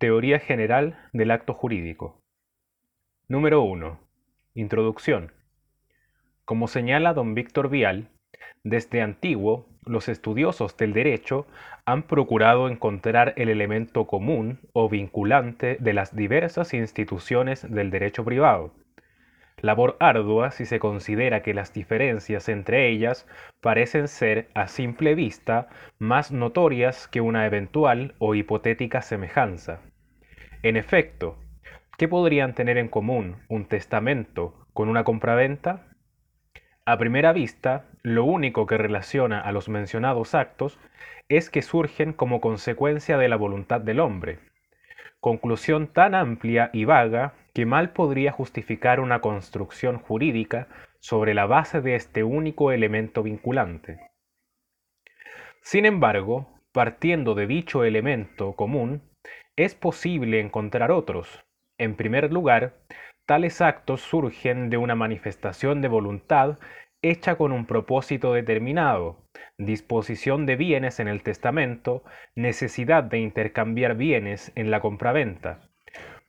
Teoría general del acto jurídico. Número 1. Introducción. Como señala don Víctor Vial, desde antiguo los estudiosos del derecho han procurado encontrar el elemento común o vinculante de las diversas instituciones del derecho privado labor ardua si se considera que las diferencias entre ellas parecen ser a simple vista más notorias que una eventual o hipotética semejanza. En efecto, ¿qué podrían tener en común un testamento con una compraventa? A primera vista, lo único que relaciona a los mencionados actos es que surgen como consecuencia de la voluntad del hombre, conclusión tan amplia y vaga que mal podría justificar una construcción jurídica sobre la base de este único elemento vinculante. Sin embargo, partiendo de dicho elemento común, es posible encontrar otros. En primer lugar, tales actos surgen de una manifestación de voluntad hecha con un propósito determinado, disposición de bienes en el testamento, necesidad de intercambiar bienes en la compraventa,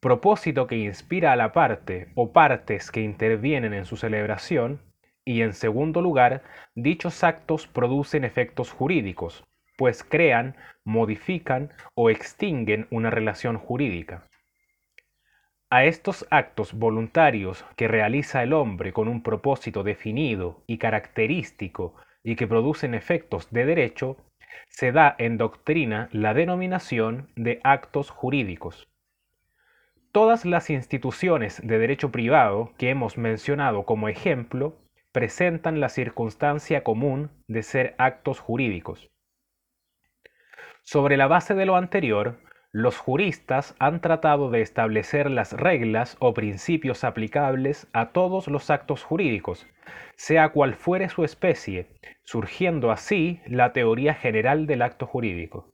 propósito que inspira a la parte o partes que intervienen en su celebración, y en segundo lugar, dichos actos producen efectos jurídicos, pues crean, modifican o extinguen una relación jurídica. A estos actos voluntarios que realiza el hombre con un propósito definido y característico y que producen efectos de derecho, se da en doctrina la denominación de actos jurídicos. Todas las instituciones de derecho privado que hemos mencionado como ejemplo presentan la circunstancia común de ser actos jurídicos. Sobre la base de lo anterior, los juristas han tratado de establecer las reglas o principios aplicables a todos los actos jurídicos, sea cual fuere su especie, surgiendo así la teoría general del acto jurídico.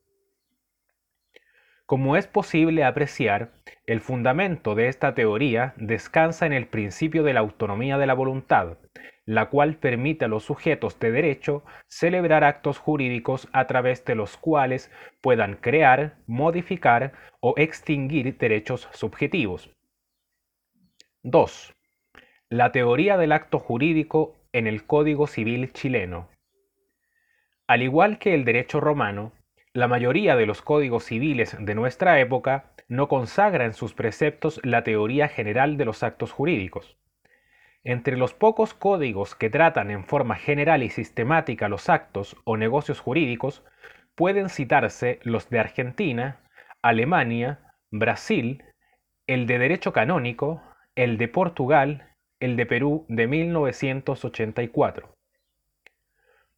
Como es posible apreciar, el fundamento de esta teoría descansa en el principio de la autonomía de la voluntad, la cual permite a los sujetos de derecho celebrar actos jurídicos a través de los cuales puedan crear, modificar o extinguir derechos subjetivos. 2. La teoría del acto jurídico en el Código Civil chileno. Al igual que el derecho romano, la mayoría de los códigos civiles de nuestra época no consagra en sus preceptos la teoría general de los actos jurídicos. Entre los pocos códigos que tratan en forma general y sistemática los actos o negocios jurídicos, pueden citarse los de Argentina, Alemania, Brasil, el de Derecho Canónico, el de Portugal, el de Perú de 1984.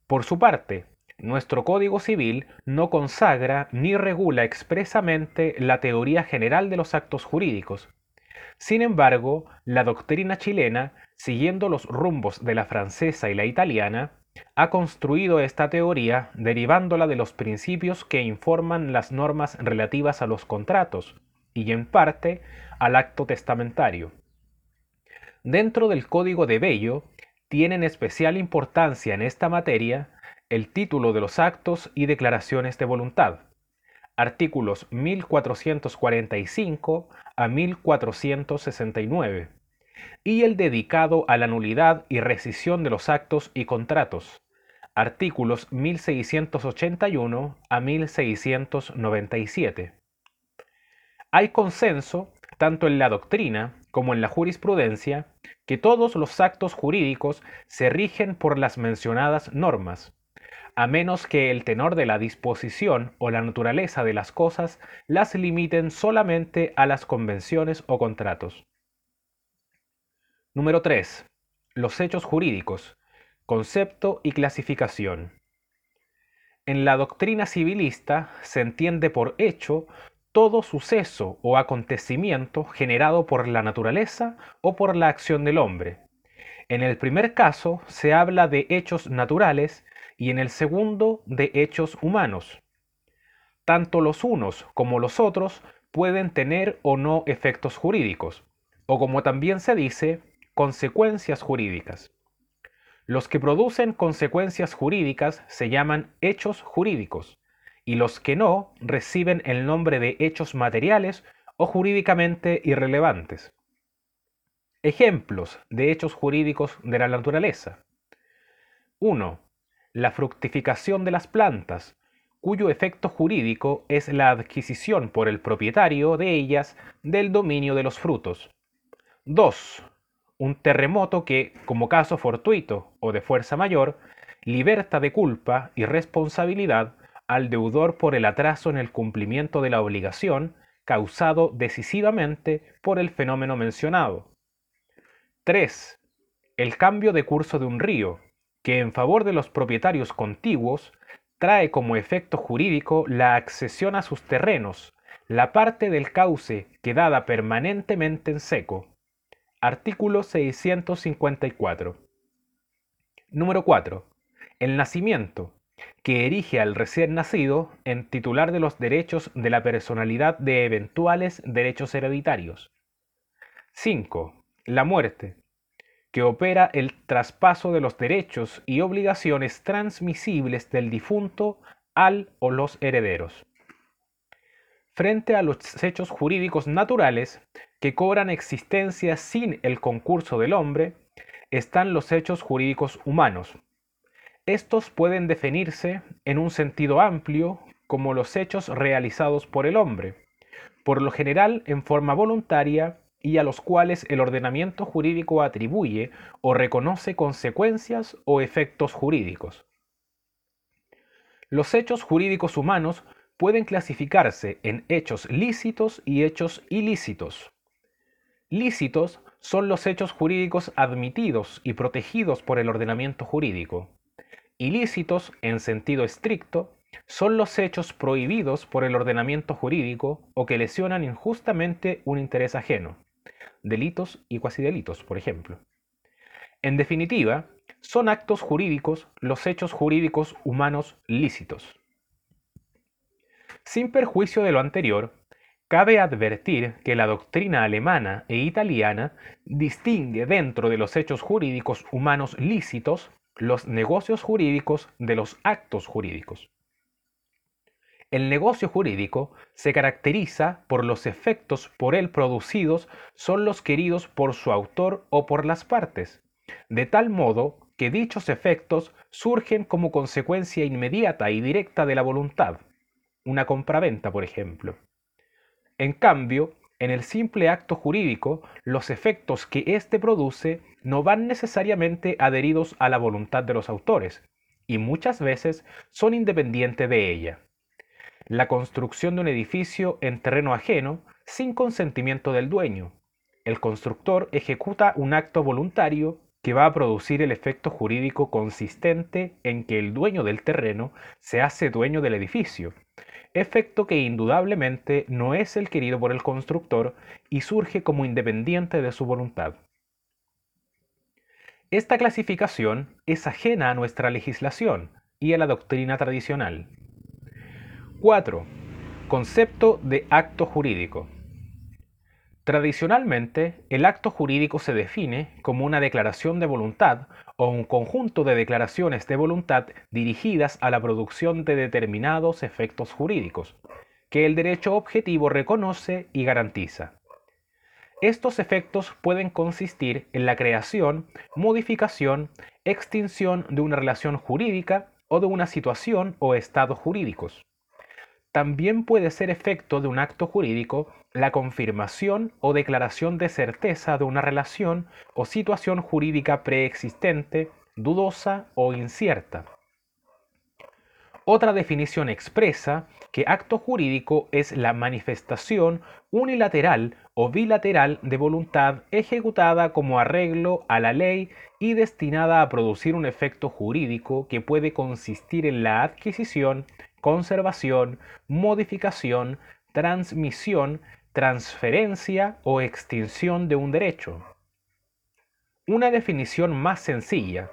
Por su parte, nuestro Código Civil no consagra ni regula expresamente la teoría general de los actos jurídicos. Sin embargo, la doctrina chilena, siguiendo los rumbos de la francesa y la italiana, ha construido esta teoría derivándola de los principios que informan las normas relativas a los contratos y en parte al acto testamentario. Dentro del Código de Bello tienen especial importancia en esta materia el título de los actos y declaraciones de voluntad, artículos 1445 a 1469, y el dedicado a la nulidad y rescisión de los actos y contratos, artículos 1681 a 1697. Hay consenso, tanto en la doctrina como en la jurisprudencia, que todos los actos jurídicos se rigen por las mencionadas normas, a menos que el tenor de la disposición o la naturaleza de las cosas las limiten solamente a las convenciones o contratos. Número 3. Los hechos jurídicos. Concepto y clasificación. En la doctrina civilista se entiende por hecho todo suceso o acontecimiento generado por la naturaleza o por la acción del hombre. En el primer caso se habla de hechos naturales y en el segundo de hechos humanos. Tanto los unos como los otros pueden tener o no efectos jurídicos, o como también se dice, consecuencias jurídicas. Los que producen consecuencias jurídicas se llaman hechos jurídicos, y los que no reciben el nombre de hechos materiales o jurídicamente irrelevantes. Ejemplos de hechos jurídicos de la naturaleza. 1. La fructificación de las plantas, cuyo efecto jurídico es la adquisición por el propietario de ellas del dominio de los frutos. 2. Un terremoto que, como caso fortuito o de fuerza mayor, liberta de culpa y responsabilidad al deudor por el atraso en el cumplimiento de la obligación causado decisivamente por el fenómeno mencionado. 3. El cambio de curso de un río, que en favor de los propietarios contiguos trae como efecto jurídico la accesión a sus terrenos, la parte del cauce quedada permanentemente en seco. Artículo 654. Número 4. El nacimiento, que erige al recién nacido en titular de los derechos de la personalidad de eventuales derechos hereditarios. 5. La muerte, que opera el traspaso de los derechos y obligaciones transmisibles del difunto al o los herederos. Frente a los hechos jurídicos naturales que cobran existencia sin el concurso del hombre, están los hechos jurídicos humanos, estos pueden definirse en un sentido amplio como los hechos realizados por el hombre, por lo general en forma voluntaria y a los cuales el ordenamiento jurídico atribuye o reconoce consecuencias o efectos jurídicos. Los hechos jurídicos humanos pueden clasificarse en hechos lícitos y hechos ilícitos. Lícitos son los hechos jurídicos admitidos y protegidos por el ordenamiento jurídico. Ilícitos, en sentido estricto, son los hechos prohibidos por el ordenamiento jurídico o que lesionan injustamente un interés ajeno, delitos y cuasi delitos, por ejemplo. En definitiva, son actos jurídicos los hechos jurídicos humanos lícitos. Sin perjuicio de lo anterior, cabe advertir que la doctrina alemana e italiana distingue dentro de los hechos jurídicos humanos lícitos los negocios jurídicos de los actos jurídicos. El negocio jurídico se caracteriza por los efectos por él producidos son los queridos por su autor o por las partes, de tal modo que dichos efectos surgen como consecuencia inmediata y directa de la voluntad, una compraventa, por ejemplo. En cambio, en el simple acto jurídico, los efectos que éste produce no van necesariamente adheridos a la voluntad de los autores, y muchas veces son independientes de ella. La construcción de un edificio en terreno ajeno sin consentimiento del dueño. El constructor ejecuta un acto voluntario que va a producir el efecto jurídico consistente en que el dueño del terreno se hace dueño del edificio, efecto que indudablemente no es el querido por el constructor y surge como independiente de su voluntad. Esta clasificación es ajena a nuestra legislación y a la doctrina tradicional. 4. Concepto de acto jurídico. Tradicionalmente, el acto jurídico se define como una declaración de voluntad o un conjunto de declaraciones de voluntad dirigidas a la producción de determinados efectos jurídicos, que el derecho objetivo reconoce y garantiza. Estos efectos pueden consistir en la creación, modificación, extinción de una relación jurídica o de una situación o estado jurídicos. También puede ser efecto de un acto jurídico la confirmación o declaración de certeza de una relación o situación jurídica preexistente, dudosa o incierta. Otra definición expresa que acto jurídico es la manifestación unilateral o bilateral de voluntad ejecutada como arreglo a la ley y destinada a producir un efecto jurídico que puede consistir en la adquisición, conservación, modificación, transmisión, transferencia o extinción de un derecho. Una definición más sencilla.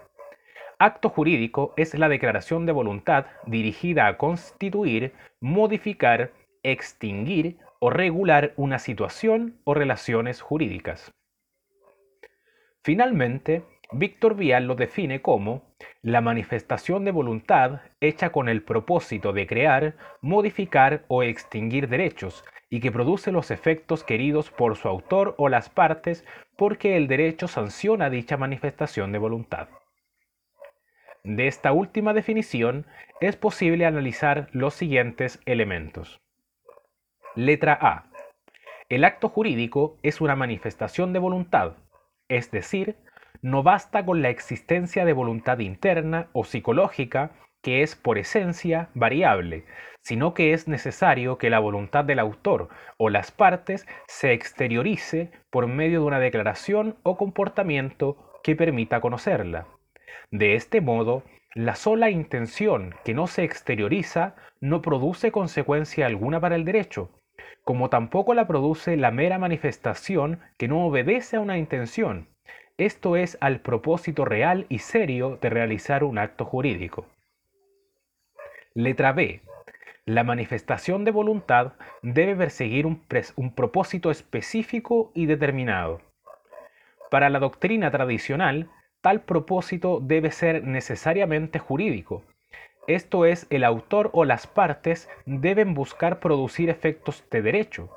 Acto jurídico es la declaración de voluntad dirigida a constituir, modificar, extinguir o regular una situación o relaciones jurídicas. Finalmente, Víctor Vial lo define como la manifestación de voluntad hecha con el propósito de crear, modificar o extinguir derechos y que produce los efectos queridos por su autor o las partes porque el derecho sanciona dicha manifestación de voluntad. De esta última definición es posible analizar los siguientes elementos. Letra A. El acto jurídico es una manifestación de voluntad, es decir, no basta con la existencia de voluntad interna o psicológica que es por esencia variable, sino que es necesario que la voluntad del autor o las partes se exteriorice por medio de una declaración o comportamiento que permita conocerla. De este modo, la sola intención que no se exterioriza no produce consecuencia alguna para el derecho, como tampoco la produce la mera manifestación que no obedece a una intención, esto es al propósito real y serio de realizar un acto jurídico. Letra B. La manifestación de voluntad debe perseguir un, propósito específico y determinado. Para la doctrina tradicional, tal propósito debe ser necesariamente jurídico. Esto es, el autor o las partes deben buscar producir efectos de derecho,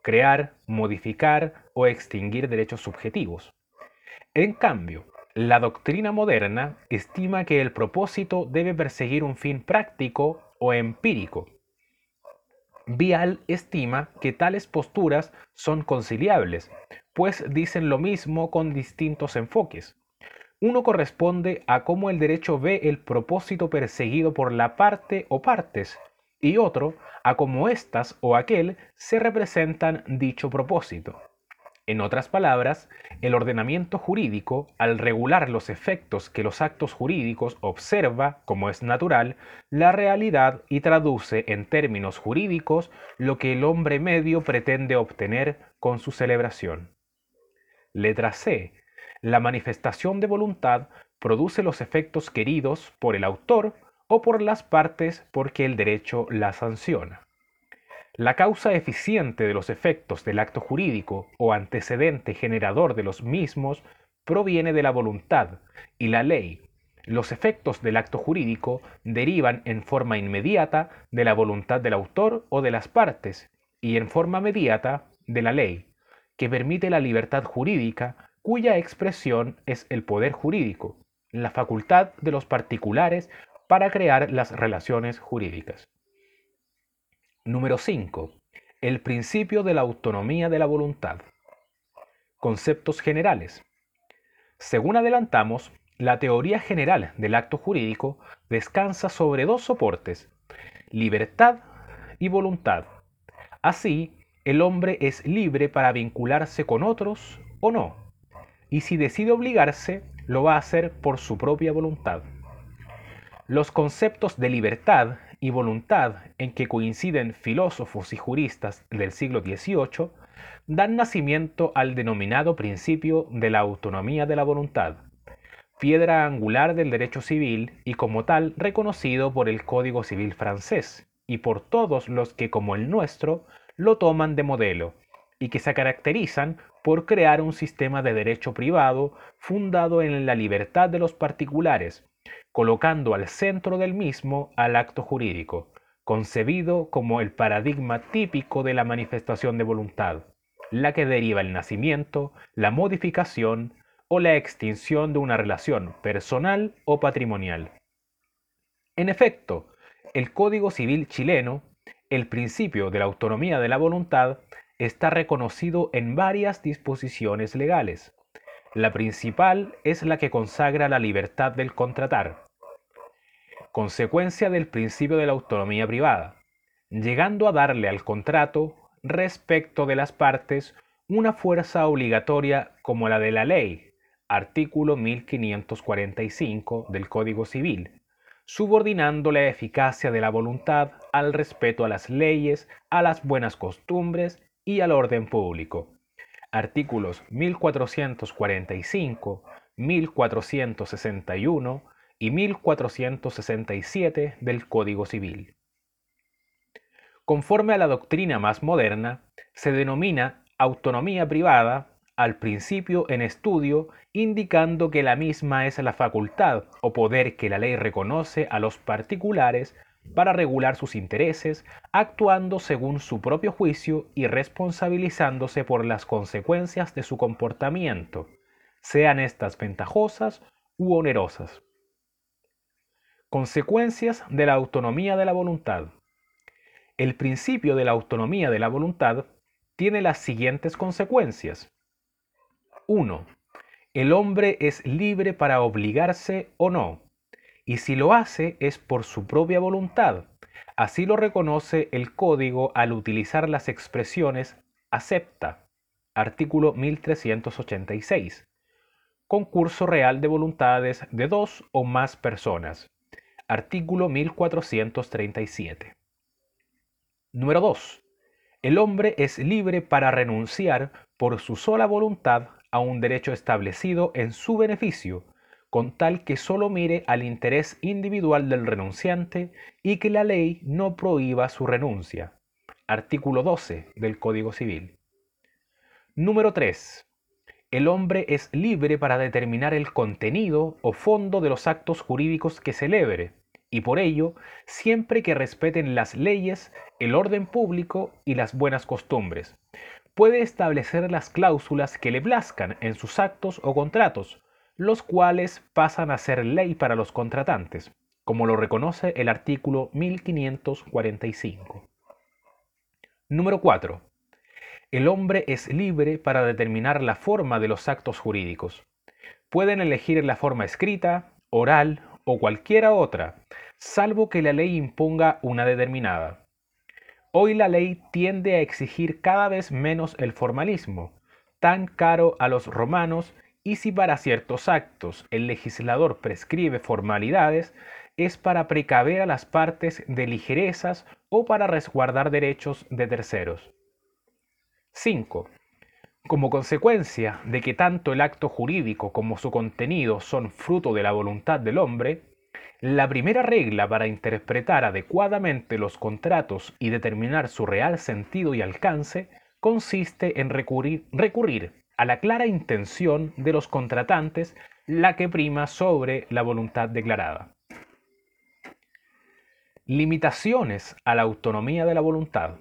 crear, modificar o extinguir derechos subjetivos. En cambio, la doctrina moderna estima que el propósito debe perseguir un fin práctico o empírico. Vial estima que tales posturas son conciliables, pues dicen lo mismo con distintos enfoques. Uno corresponde a cómo el derecho ve el propósito perseguido por la parte o partes, y otro a cómo éstas o aquel se representan dicho propósito. En otras palabras, el ordenamiento jurídico, al regular los efectos que los actos jurídicos observa, como es natural, la realidad y traduce en términos jurídicos lo que el hombre medio pretende obtener con su celebración. Letra C. La manifestación de voluntad produce los efectos queridos por el autor o por las partes porque el derecho la sanciona. La causa eficiente de los efectos del acto jurídico o antecedente generador de los mismos proviene de la voluntad y la ley. Los efectos del acto jurídico derivan en forma inmediata de la voluntad del autor o de las partes y en forma mediata de la ley, que permite la libertad jurídica cuya expresión es el poder jurídico, la facultad de los particulares para crear las relaciones jurídicas. Número 5. El principio de la autonomía de la voluntad. Conceptos generales. Según adelantamos, la teoría general del acto jurídico descansa sobre dos soportes, libertad y voluntad. Así, el hombre es libre para vincularse con otros o no, y si decide obligarse, lo va a hacer por su propia voluntad. Los conceptos de libertad y voluntad en que coinciden filósofos y juristas del siglo XVIII dan nacimiento al denominado principio de la autonomía de la voluntad, piedra angular del derecho civil y como tal reconocido por el Código Civil francés y por todos los que como el nuestro lo toman de modelo y que se caracterizan por crear un sistema de derecho privado fundado en la libertad de los particulares, colocando al centro del mismo al acto jurídico, concebido como el paradigma típico de la manifestación de voluntad, la que deriva el nacimiento, la modificación o la extinción de una relación personal o patrimonial. En efecto, el Código Civil chileno, el principio de la autonomía de la voluntad, está reconocido en varias disposiciones legales, la principal es la que consagra la libertad del contratar, consecuencia del principio de la autonomía privada, llegando a darle al contrato, respecto de las partes, una fuerza obligatoria como la de la ley, artículo 1545 del Código Civil, subordinando la eficacia de la voluntad al respeto a las leyes, a las buenas costumbres y al orden público artículos 1445, 1461 y 1467 del Código Civil. Conforme a la doctrina más moderna, se denomina autonomía privada al principio en estudio, indicando que la misma es la facultad o poder que la ley reconoce a los particulares para regular sus intereses, actuando según su propio juicio y responsabilizándose por las consecuencias de su comportamiento, sean estas ventajosas u onerosas. Consecuencias de la autonomía de la voluntad. El principio de la autonomía de la voluntad tiene las siguientes consecuencias. 1. El hombre es libre para obligarse o no, y si lo hace es por su propia voluntad. Así lo reconoce el código al utilizar las expresiones acepta, artículo 1386, concurso real de voluntades de dos o más personas, artículo 1437. Número 2. El hombre es libre para renunciar por su sola voluntad a un derecho establecido en su beneficio, con tal que solo mire al interés individual del renunciante y que la ley no prohíba su renuncia. Artículo 12 del Código Civil. Número 3. El hombre es libre para determinar el contenido o fondo de los actos jurídicos que celebre, y por ello, siempre que respeten las leyes, el orden público y las buenas costumbres. Puede establecer las cláusulas que le plazcan en sus actos o contratos, los cuales pasan a ser ley para los contratantes, como lo reconoce el artículo 1545. Número 4. El hombre es libre para determinar la forma de los actos jurídicos. Pueden elegir la forma escrita, oral o cualquiera otra, salvo que la ley imponga una determinada. Hoy la ley tiende a exigir cada vez menos el formalismo, tan caro a los romanos y si para ciertos actos el legislador prescribe formalidades, es para precaver a las partes de ligerezas o para resguardar derechos de terceros. 5. Como consecuencia de que tanto el acto jurídico como su contenido son fruto de la voluntad del hombre, la primera regla para interpretar adecuadamente los contratos y determinar su real sentido y alcance consiste en recurrir, recurrir a la clara intención de los contratantes la que prima sobre la voluntad declarada. Limitaciones a la autonomía de la voluntad.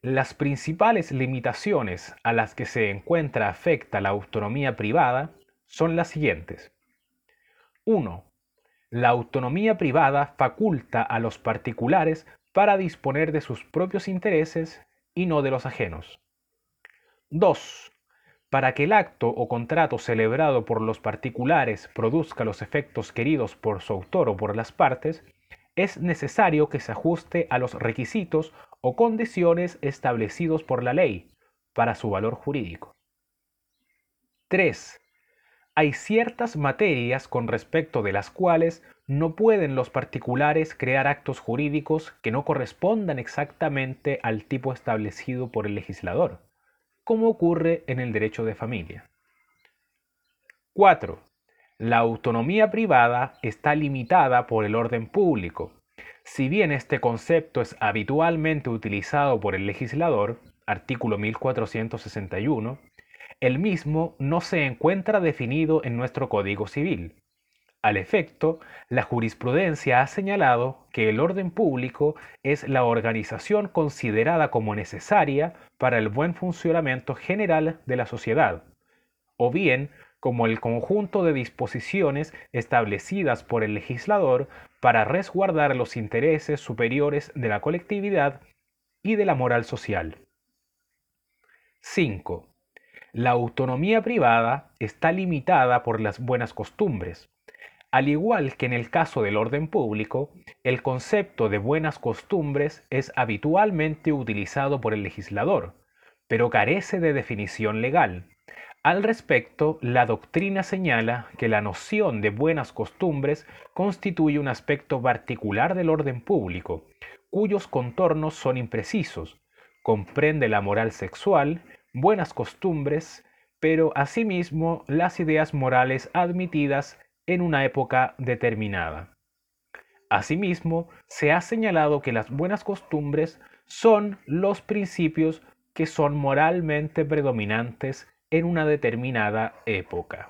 Las principales limitaciones a las que se encuentra afecta la autonomía privada son las siguientes. 1. La autonomía privada faculta a los particulares para disponer de sus propios intereses y no de los ajenos. 2. Para que el acto o contrato celebrado por los particulares produzca los efectos queridos por su autor o por las partes, es necesario que se ajuste a los requisitos o condiciones establecidos por la ley para su valor jurídico. 3. Hay ciertas materias con respecto de las cuales no pueden los particulares crear actos jurídicos que no correspondan exactamente al tipo establecido por el legislador como ocurre en el derecho de familia. 4. La autonomía privada está limitada por el orden público. Si bien este concepto es habitualmente utilizado por el legislador, artículo 1461, el mismo no se encuentra definido en nuestro Código Civil. Al efecto, la jurisprudencia ha señalado que el orden público es la organización considerada como necesaria para el buen funcionamiento general de la sociedad, o bien como el conjunto de disposiciones establecidas por el legislador para resguardar los intereses superiores de la colectividad y de la moral social. 5. La autonomía privada está limitada por las buenas costumbres. Al igual que en el caso del orden público, el concepto de buenas costumbres es habitualmente utilizado por el legislador, pero carece de definición legal. Al respecto, la doctrina señala que la noción de buenas costumbres constituye un aspecto particular del orden público, cuyos contornos son imprecisos. Comprende la moral sexual, buenas costumbres, pero asimismo las ideas morales admitidas en una época determinada. Asimismo, se ha señalado que las buenas costumbres son los principios que son moralmente predominantes en una determinada época.